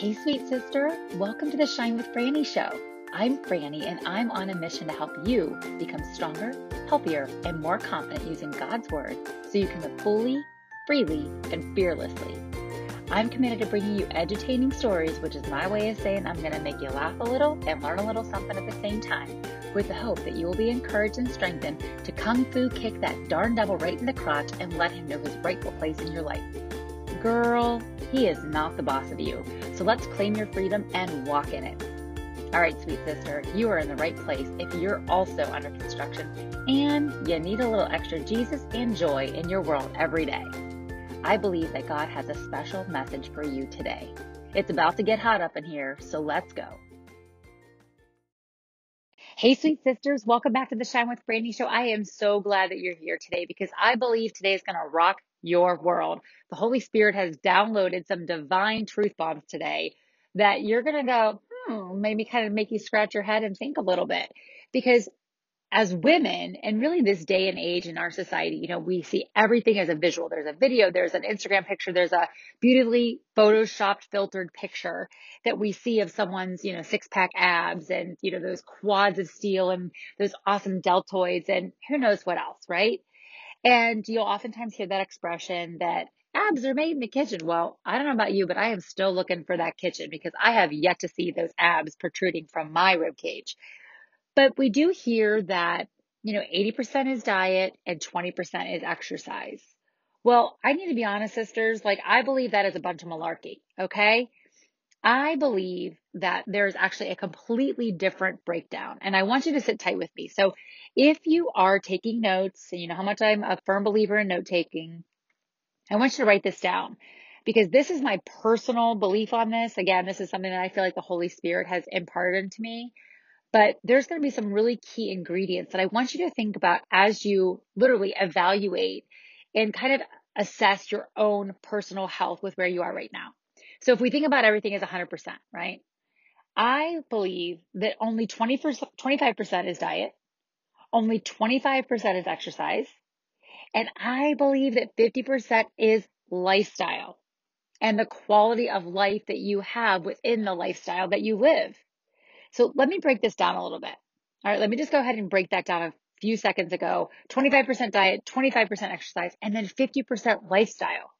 Hey, sweet sister, welcome to the Shine with Frannie show. I'm Frannie, and I'm on a mission to help you become stronger, healthier, and more confident using God's Word so you can live fully, freely, and fearlessly. I'm committed to bringing you edutaining stories, which is my way of saying I'm going to make you laugh a little and learn a little something at the same time, with the hope that you will be encouraged and strengthened to kung fu kick that darn devil right in the crotch and let him know his rightful place in your life. Girl, he is not the boss of you. So let's claim your freedom and walk in it. All right, sweet sister, you are in the right place if you're also under construction and you need a little extra Jesus and joy in your world every day. I believe that God has a special message for you today. It's about to get hot up in here, so let's go. Hey, sweet sisters, welcome back to the Shine with Frannie show. I am so glad that you're here today because I believe today is going to rock your world. The Holy Spirit has downloaded some divine truth bombs today that you're going to go, hmm, maybe kind of make you scratch your head and think a little bit. Because as women, and really this day and age in our society, you know, we see everything as a visual. There's a video, there's an Instagram picture, there's a beautifully photoshopped, filtered picture that we see of someone's, you know, six pack abs and, you know, those quads of steel and those awesome deltoids and who knows what else, right? And you'll oftentimes hear that expression that abs are made in the kitchen. Well, I don't know about you, but I am still looking for that kitchen because I have yet to see those abs protruding from my rib cage. But we do hear that, you know, 80% is diet and 20% is exercise. Well, I need to be honest, sisters. Like, I believe that is a bunch of malarkey. Okay. I believe that there's actually a completely different breakdown. And I want you to sit tight with me. So if you are taking notes, and you know how much I'm a firm believer in note taking, I want you to write this down because this is my personal belief on this. Again, this is something that I feel like the Holy Spirit has imparted into me. But there's going to be some really key ingredients that I want you to think about as you literally evaluate and kind of assess your own personal health with where you are right now. So if we think about everything as 100%, right? I believe that only 20 25% is diet, only 25% is exercise, and I believe that 50% is lifestyle and the quality of life that you have within the lifestyle that you live. So let me break this down a little bit. All right, let me just go ahead and break that down a few seconds ago. 25% diet, 25% exercise, and then 50% lifestyle.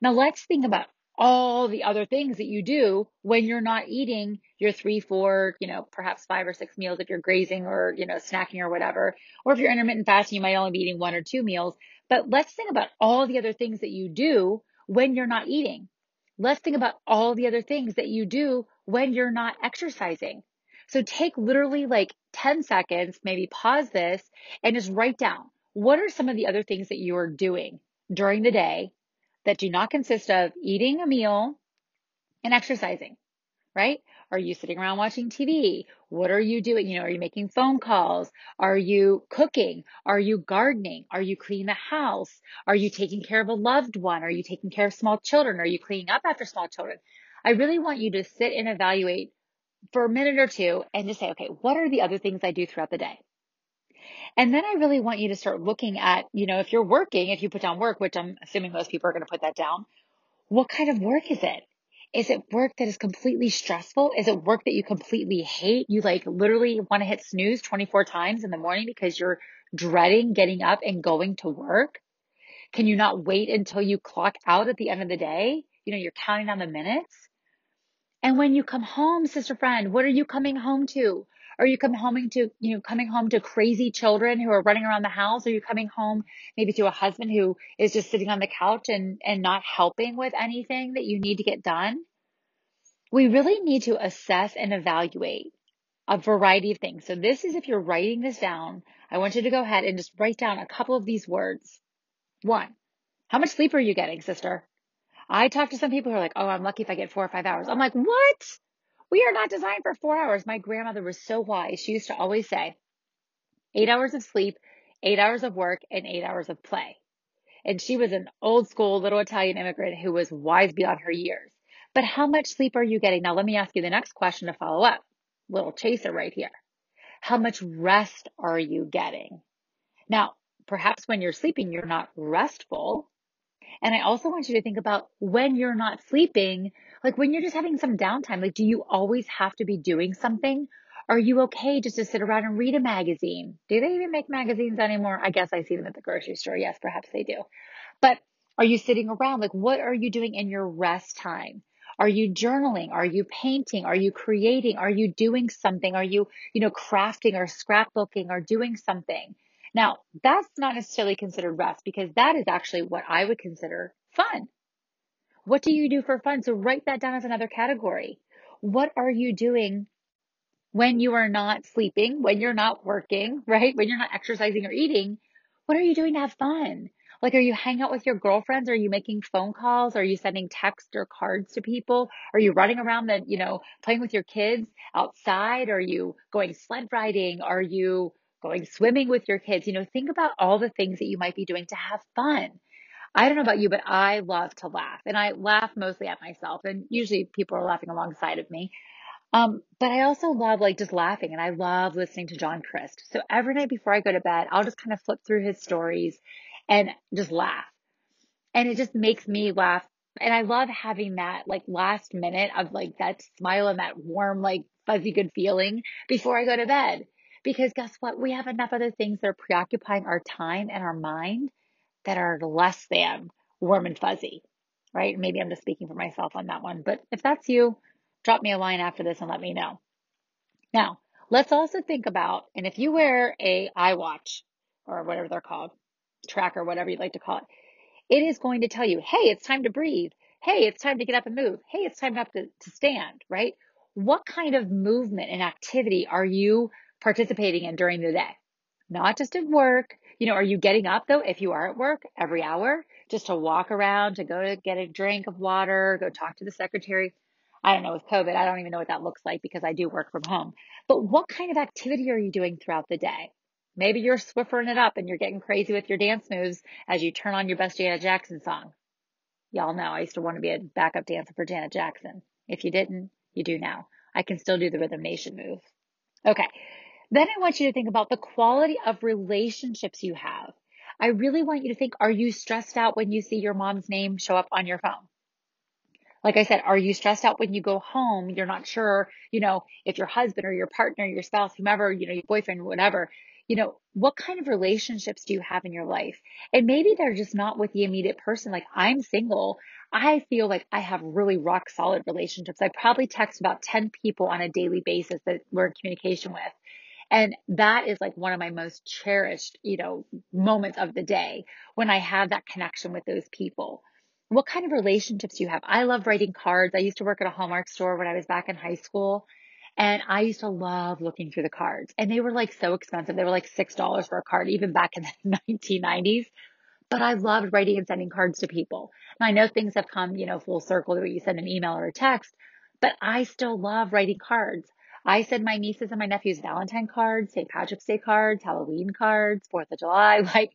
Now let's think about all the other things that you do when you're not eating your three, four, you know, perhaps five or six meals if you're grazing or, you know, snacking or whatever. Or if you're intermittent fasting, you might only be eating one or two meals. But let's think about all the other things that you do when you're not eating. Let's think about all the other things that you do when you're not exercising. So take literally like 10 seconds, maybe pause this and just write down what are some of the other things that you are doing during the day that do not consist of eating a meal and exercising, right? Are you sitting around watching TV? What are you doing? You know, are you making phone calls? Are you cooking? Are you gardening? Are you cleaning the house? Are you taking care of a loved one? Are you taking care of small children? Are you cleaning up after small children? I really want you to sit and evaluate for a minute or two and just say, okay, what are the other things I do throughout the day? And then I really want you to start looking at, you know, if you're working, if you put down work, which I'm assuming most people are going to put that down, what kind of work is it? Is it work that is completely stressful? Is it work that you completely hate? You like literally want to hit snooze 24 times in the morning because you're dreading getting up and going to work? Can you not wait until you clock out at the end of the day? You know, you're counting on the minutes. And when you come home, sister friend, what are you coming home to? Are you coming home to, you know, coming home to crazy children who are running around the house? Are you coming home maybe to a husband who is just sitting on the couch and, and not helping with anything that you need to get done? We really need to assess and evaluate a variety of things. So this is if you're writing this down, I want you to go ahead and just write down a couple of these words. One, how much sleep are you getting, sister? I talk to some people who are like, oh, I'm lucky if I get four or five hours. I'm like, what? We are not designed for four hours. My grandmother was so wise. She used to always say, eight hours of sleep, eight hours of work, and eight hours of play. And she was an old school little Italian immigrant who was wise beyond her years. But how much sleep are you getting? Now, let me ask you the next question to follow up. Little chaser right here. How much rest are you getting? Now, perhaps when you're sleeping, you're not restful. And I also want you to think about when you're not sleeping, like when you're just having some downtime, like do you always have to be doing something? Are you okay just to sit around and read a magazine? Do they even make magazines anymore? I guess I see them at the grocery store. Yes, perhaps they do. But are you sitting around? Like, what are you doing in your rest time? Are you journaling? Are you painting? Are you creating? Are you doing something? Are you, you know, crafting or scrapbooking or doing something? Now, that's not necessarily considered rest because that is actually what I would consider fun. What do you do for fun? So write that down as another category. What are you doing when you are not sleeping, when you're not working, right? When you're not exercising or eating? What are you doing to have fun? Like, are you hanging out with your girlfriends? Are you making phone calls? Are you sending text or cards to people? Are you running around the, you know, playing with your kids outside? Are you going sled riding? Are you going swimming with your kids? You know, think about all the things that you might be doing to have fun. I don't know about you, but I love to laugh and I laugh mostly at myself and usually people are laughing alongside of me. Um, but I also love like just laughing and I love listening to John Crist. So every night before I go to bed, I'll just kind of flip through his stories and just laugh. And it just makes me laugh. And I love having that like last minute of like that smile and that warm, like fuzzy good feeling before I go to bed. Because guess what? We have enough other things that are preoccupying our time and our mind that are less than warm and fuzzy, right? Maybe I'm just speaking for myself on that one. But if that's you, drop me a line after this and let me know. Now, let's also think about, and if you wear a iWatch or whatever they're called, tracker, whatever you'd like to call it, it is going to tell you, hey, it's time to breathe. Hey, it's time to get up and move. Hey, it's time to, to stand, right? What kind of movement and activity are you participating in during the day? Not just at work. You know, are you getting up though, if you are at work every hour, just to walk around, to go to get a drink of water, go talk to the secretary? I don't know with COVID, I don't even know what that looks like because I do work from home. But what kind of activity are you doing throughout the day? Maybe you're swiffering it up and you're getting crazy with your dance moves as you turn on your best Janet Jackson song. Y'all know I used to want to be a backup dancer for Janet Jackson. If you didn't, you do now. I can still do the Rhythm Nation move. Okay. Then I want you to think about the quality of relationships you have. I really want you to think, are you stressed out when you see your mom's name show up on your phone? Like I said, are you stressed out when you go home? You're not sure, you know, if your husband or your partner, your spouse, whomever, you know, your boyfriend, whatever, you know, what kind of relationships do you have in your life? And maybe they're just not with the immediate person. Like I'm single. I feel like I have really rock solid relationships. I probably text about 10 people on a daily basis that we're in communication with. And that is like one of my most cherished, you know, moments of the day when I have that connection with those people. What kind of relationships do you have? I love writing cards. I used to work at a Hallmark store when I was back in high school and I used to love looking through the cards and they were like so expensive. They were like $6 for a card, even back in the 1990s. But I loved writing and sending cards to people. And I know things have come, you know, full circle where you send an email or a text, but I still love writing cards. I send my nieces and my nephews Valentine cards, St. Patrick's Day cards, Halloween cards, Fourth of July. Like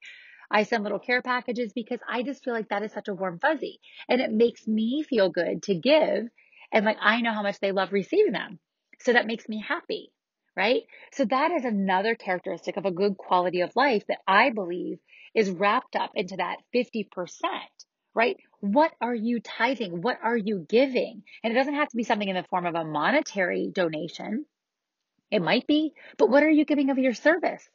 I send little care packages because I just feel like that is such a warm fuzzy and it makes me feel good to give. And like I know how much they love receiving them. So that makes me happy, right? So that is another characteristic of a good quality of life that I believe is wrapped up into that 50%, right? What are you tithing? What are you giving? And it doesn't have to be something in the form of a monetary donation. It might be, but what are you giving of your service?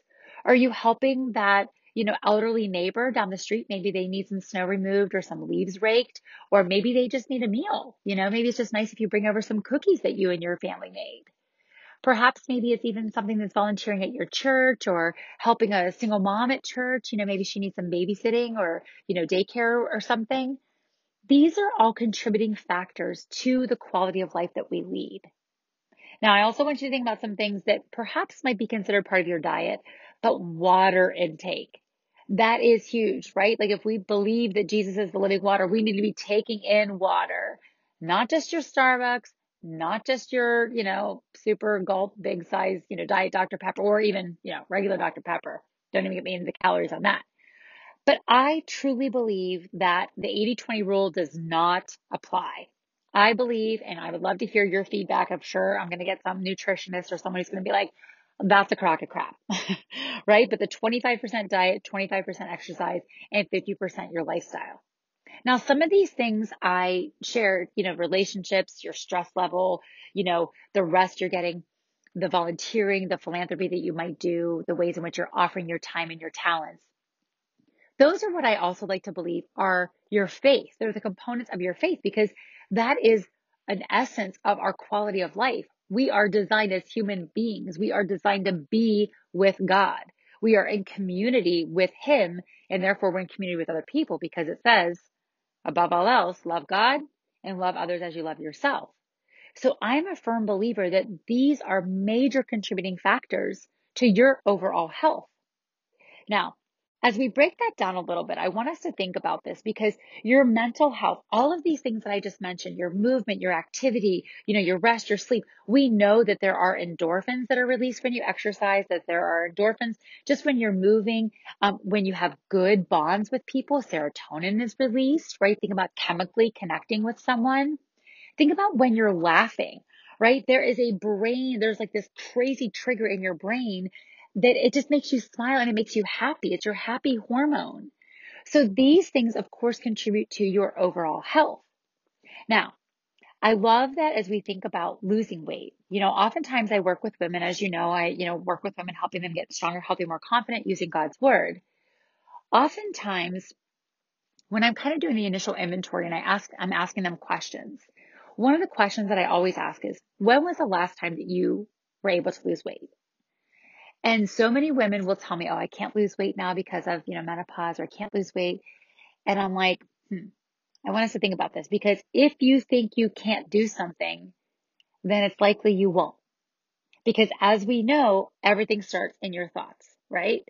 Are you helping that you know, elderly neighbor down the street, maybe they need some snow removed or some leaves raked, or maybe they just need a meal. You know, maybe it's just nice if you bring over some cookies that you and your family made. Perhaps maybe it's even something that's volunteering at your church or helping a single mom at church. You know, maybe she needs some babysitting or, you know, daycare or something. These are all contributing factors to the quality of life that we lead. Now, I also want you to think about some things that perhaps might be considered part of your diet, but water intake. That is huge, right? Like if we believe that Jesus is the living water, we need to be taking in water, not just your Starbucks, not just your, you know, super gulp, big size, you know, diet Dr. Pepper or even, you know, regular Dr. Pepper. Don't even get me into the calories on that. But I truly believe that the 80 20 rule does not apply. I believe, and I would love to hear your feedback. I'm sure I'm going to get some nutritionist or someone who's going to be like, that's a crock of crap, right? But the 25% diet, 25% exercise, and 50% your lifestyle. Now, some of these things I shared, you know, relationships, your stress level, you know, the rest you're getting, the volunteering, the philanthropy that you might do, the ways in which you're offering your time and your talents. Those are what I also like to believe are your faith. They're the components of your faith because that is an essence of our quality of life. We are designed as human beings. We are designed to be with God. We are in community with Him, and therefore we're in community with other people because it says, above all else, love God and love others as you love yourself. So I'm a firm believer that these are major contributing factors to your overall health. Now, as we break that down a little bit, I want us to think about this because your mental health, all of these things that I just mentioned, your movement, your activity, you know, your rest, your sleep, we know that there are endorphins that are released when you exercise, that there are endorphins just when you're moving, um, when you have good bonds with people, serotonin is released, right? Think about chemically connecting with someone. Think about when you're laughing, right? There is a brain, there's like this crazy trigger in your brain that it just makes you smile and it makes you happy. It's your happy hormone. So these things, of course, contribute to your overall health. Now, I love that as we think about losing weight. You know, oftentimes I work with women, as you know, I, you know, work with women, helping them get stronger, healthier, more confident using God's word. Oftentimes, when I'm kind of doing the initial inventory and I ask, I'm asking them questions. One of the questions that I always ask is, when was the last time that you were able to lose weight? And so many women will tell me, oh, I can't lose weight now because of, you know, menopause or I can't lose weight. And I'm like, hmm, I want us to think about this because if you think you can't do something, then it's likely you won't. Because as we know, everything starts in your thoughts, right?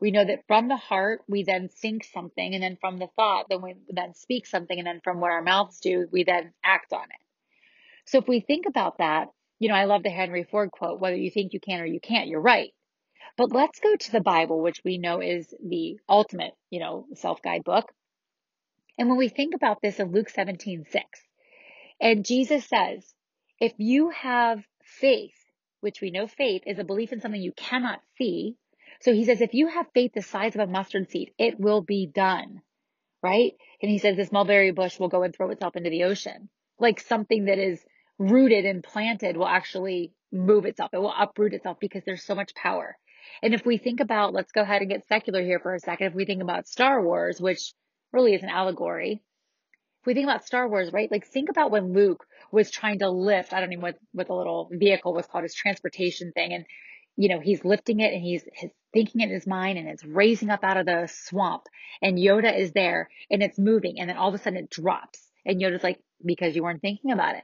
We know that from the heart, we then think something, and then from the thought, then we then speak something, and then from what our mouths do, we then act on it. So if we think about that, you know, I love the Henry Ford quote, whether you think you can or you can't, you're right. But let's go to the Bible, which we know is the ultimate, you know, self-guide book. And when we think about this in Luke 17, 6, and Jesus says, if you have faith, which we know faith is a belief in something you cannot see. So he says, if you have faith the size of a mustard seed, it will be done. Right? And he says this mulberry bush will go and throw itself into the ocean. Like something that is rooted and planted will actually move itself. It will uproot itself because there's so much power. And if we think about, let's go ahead and get secular here for a second. If we think about Star Wars, which really is an allegory, if we think about Star Wars, right? Like think about when Luke was trying to lift, I don't even know what, what the little vehicle was called, his transportation thing. And, you know, he's lifting it and he's, thinking it in his mind and it's raising up out of the swamp and Yoda is there and it's moving and then all of a sudden it drops. And Yoda's like, because you weren't thinking about it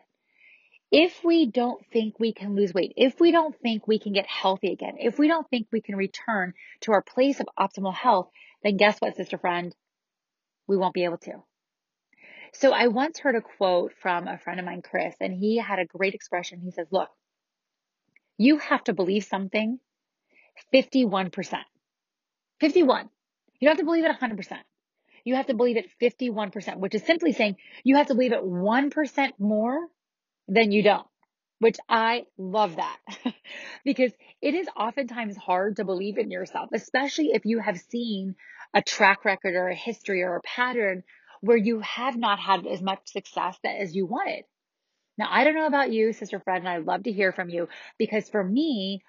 if we don't think we can lose weight, if we don't think we can get healthy again, if we don't think we can return to our place of optimal health, then guess what, sister friend? We won't be able to. So I once heard a quote from a friend of mine, Chris, and he had a great expression. He says, look, you have to believe something 51%. 51. You don't have to believe it 100%. You have to believe it 51%, which is simply saying you have to believe it 1% more then you don't, which I love that because it is oftentimes hard to believe in yourself, especially if you have seen a track record or a history or a pattern where you have not had as much success as you wanted. Now, I don't know about you, sister friend, and I'd love to hear from you because for me,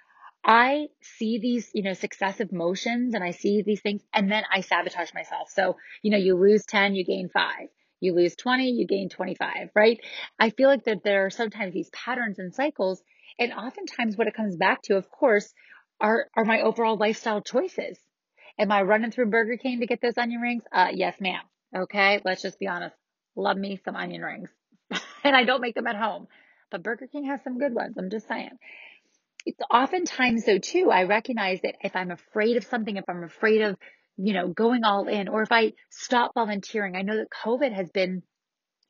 I see these, you know, successive motions and I see these things and then I sabotage myself. So, you know, you lose 10, you gain five. You lose 20, you gain 25, right? I feel like that there are sometimes these patterns and cycles. And oftentimes what it comes back to, of course, are, are my overall lifestyle choices. Am I running through Burger King to get those onion rings? Uh, yes, ma'am. Okay. Let's just be honest. Love me some onion rings. and I don't make them at home, but Burger King has some good ones. I'm just saying. It's oftentimes so too. I recognize that if I'm afraid of something, if I'm afraid of you know, going all in, or if I stop volunteering, I know that COVID has been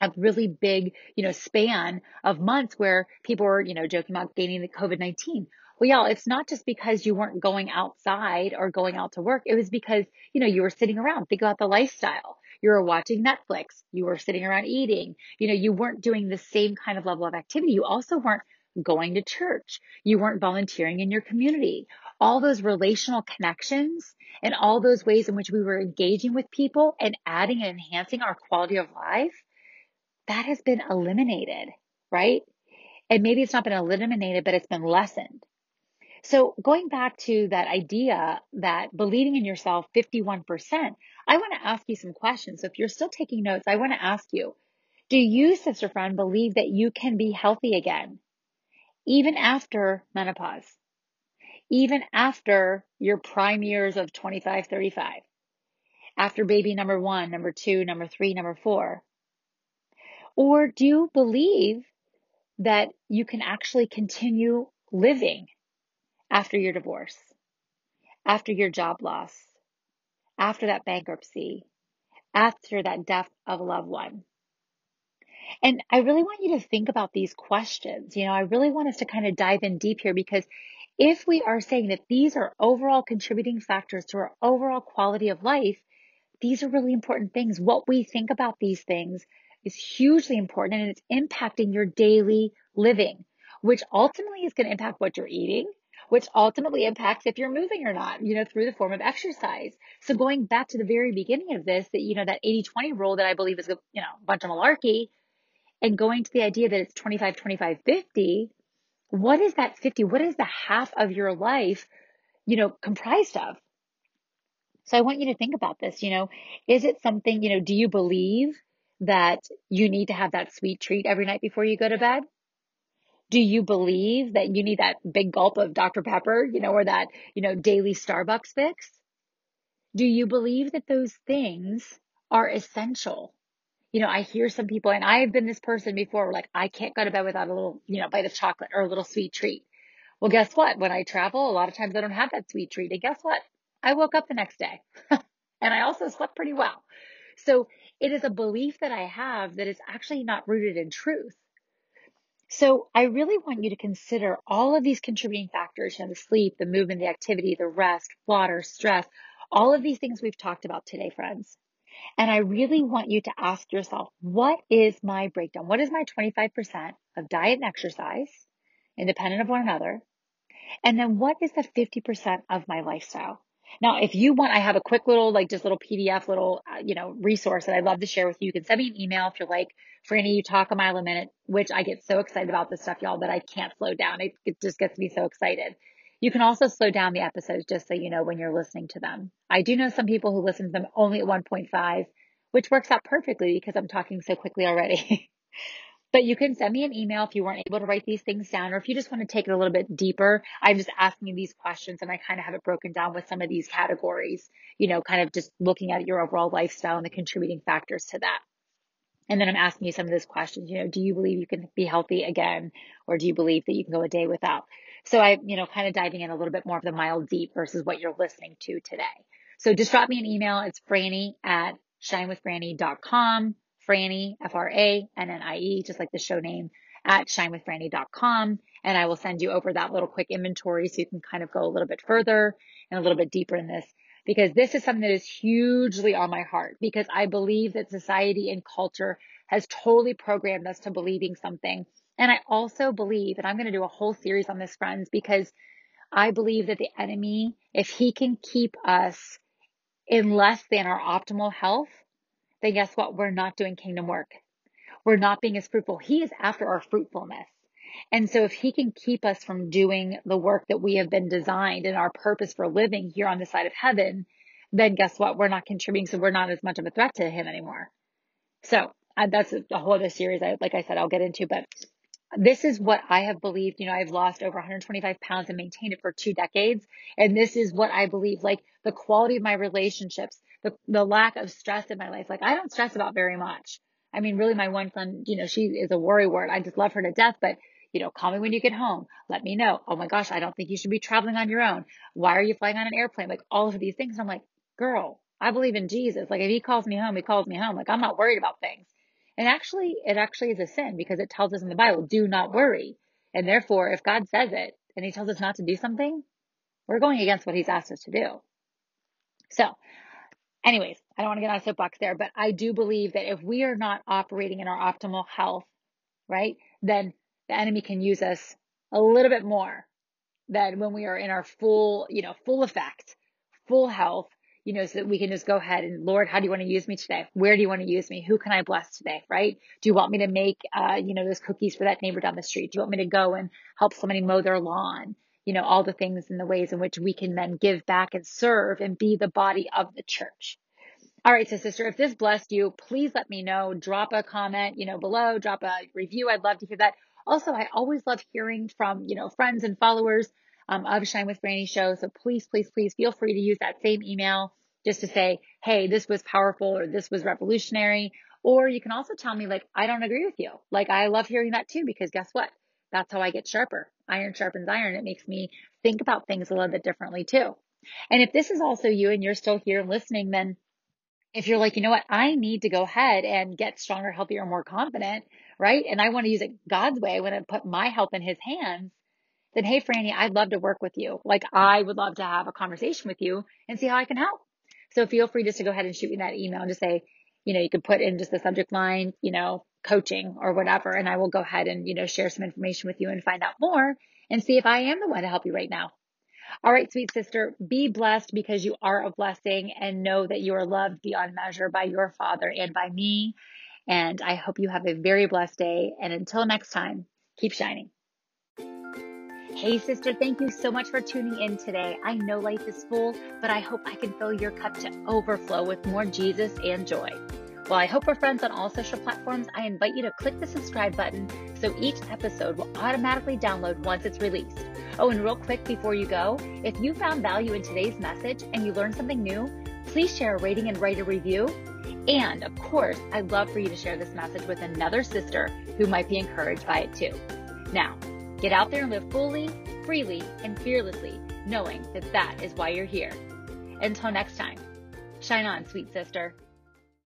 a really big, you know, span of months where people were, you know, joking about gaining the COVID 19. Well, y'all, it's not just because you weren't going outside or going out to work. It was because, you know, you were sitting around. Think about the lifestyle. You were watching Netflix. You were sitting around eating. You know, you weren't doing the same kind of level of activity. You also weren't going to church. You weren't volunteering in your community. All those relational connections and all those ways in which we were engaging with people and adding and enhancing our quality of life, that has been eliminated, right? And maybe it's not been eliminated, but it's been lessened. So going back to that idea that believing in yourself 51%, I want to ask you some questions. So if you're still taking notes, I want to ask you, do you, sister friend, believe that you can be healthy again, even after menopause, even after your prime years of 25, 35, after baby number one, number two, number three, number four? Or do you believe that you can actually continue living after your divorce, after your job loss, after that bankruptcy, after that death of a loved one? And I really want you to think about these questions. You know, I really want us to kind of dive in deep here because if we are saying that these are overall contributing factors to our overall quality of life, these are really important things. What we think about these things is hugely important and it's impacting your daily living, which ultimately is going to impact what you're eating, which ultimately impacts if you're moving or not, you know, through the form of exercise. So going back to the very beginning of this, that, you know, that 80 20 rule that I believe is, you know, a bunch of malarkey and going to the idea that it's 25, 25, 50, what is that 50? What is the half of your life, you know, comprised of? So I want you to think about this, you know, is it something, you know, do you believe that you need to have that sweet treat every night before you go to bed? Do you believe that you need that big gulp of Dr. Pepper, you know, or that, you know, daily Starbucks fix? Do you believe that those things are essential? You know, I hear some people, and I have been this person before, like, I can't go to bed without a little, you know, bite of chocolate or a little sweet treat. Well, guess what? When I travel, a lot of times I don't have that sweet treat. And guess what? I woke up the next day and I also slept pretty well. So it is a belief that I have that is actually not rooted in truth. So I really want you to consider all of these contributing factors, you know, the sleep, the movement, the activity, the rest, water, stress, all of these things we've talked about today, friends. And I really want you to ask yourself, what is my breakdown? What is my 25% of diet and exercise, independent of one another? And then what is the 50% of my lifestyle? Now, if you want, I have a quick little, like just little PDF, little, uh, you know, resource that I'd love to share with you. You can send me an email if you're like, Frannie, you talk a mile a minute, which I get so excited about this stuff, y'all, that I can't slow down. It, it just gets me so excited. You can also slow down the episodes just so you know when you're listening to them. I do know some people who listen to them only at 1.5, which works out perfectly because I'm talking so quickly already. but you can send me an email if you weren't able to write these things down or if you just want to take it a little bit deeper. I'm just asking you these questions and I kind of have it broken down with some of these categories, you know, kind of just looking at your overall lifestyle and the contributing factors to that. And then I'm asking you some of those questions. You know, do you believe you can be healthy again? Or do you believe that you can go a day without? So I, you know, kind of diving in a little bit more of the mild deep versus what you're listening to today. So just drop me an email. It's frannie at shinewithfrannie.com. Frannie, F-R-A-N-N-I-E, just like the show name at shinewithfrannie.com. And I will send you over that little quick inventory so you can kind of go a little bit further and a little bit deeper in this because this is something that is hugely on my heart because I believe that society and culture has totally programmed us to believing something. And I also believe, and I'm going to do a whole series on this, friends, because I believe that the enemy, if he can keep us in less than our optimal health, then guess what? We're not doing kingdom work. We're not being as fruitful. He is after our fruitfulness. And so if he can keep us from doing the work that we have been designed and our purpose for living here on the side of heaven, then guess what? We're not contributing. So we're not as much of a threat to him anymore. So uh, that's a, whole other series. I, like I said, I'll get into, but this is what I have believed. You know, I've lost over 125 pounds and maintained it for two decades. And this is what I believe, like the quality of my relationships, the, the lack of stress in my life. Like I don't stress about very much. I mean, really my one friend, you know, she is a worry word. I just love her to death, but you know, call me when you get home. Let me know. Oh my gosh, I don't think you should be traveling on your own. Why are you flying on an airplane? Like all of these things. I'm like, girl, I believe in Jesus. Like if he calls me home, he calls me home. Like I'm not worried about things. And actually, it actually is a sin because it tells us in the Bible, do not worry. And therefore, if God says it and he tells us not to do something, we're going against what he's asked us to do. So, anyways, I don't want to get on a soapbox there, but I do believe that if we are not operating in our optimal health, right, then the enemy can use us a little bit more than when we are in our full, you know, full effect, full health, you know, so that we can just go ahead and Lord, how do you want to use me today? Where do you want to use me? Who can I bless today? Right? Do you want me to make, uh, you know, those cookies for that neighbor down the street? Do you want me to go and help somebody mow their lawn? You know, all the things and the ways in which we can then give back and serve and be the body of the church. All right, so sister, if this blessed you, please let me know. Drop a comment, you know, below, drop a review. I'd love to hear that. Also, I always love hearing from, you know, friends and followers um, of Shine with Frannie show. So please, please, please feel free to use that same email just to say, hey, this was powerful or this was revolutionary. Or you can also tell me, like, I don't agree with you. Like, I love hearing that too, because guess what? That's how I get sharper. Iron sharpens iron. It makes me think about things a little bit differently too. And if this is also you and you're still here listening, then if you're like, you know what, I need to go ahead and get stronger, healthier, more confident, right? And I want to use it God's way. I want to put my health in his hands then hey, Frannie, I'd love to work with you. Like I would love to have a conversation with you and see how I can help. So feel free just to go ahead and shoot me that email and just say, you know, you could put in just the subject line, you know, coaching or whatever. And I will go ahead and, you know, share some information with you and find out more and see if I am the one to help you right now. All right, sweet sister, be blessed because you are a blessing and know that you are loved beyond measure by your father and by me. And I hope you have a very blessed day. And until next time, keep shining. Hey, sister, thank you so much for tuning in today. I know life is full, but I hope I can fill your cup to overflow with more Jesus and joy. While I hope we're friends on all social platforms, I invite you to click the subscribe button so each episode will automatically download once it's released. Oh, and real quick before you go, if you found value in today's message and you learned something new, please share a rating and write a review. And of course, I'd love for you to share this message with another sister who might be encouraged by it too. Now, Get out there and live fully, freely, and fearlessly, knowing that that is why you're here. Until next time, shine on, sweet sister.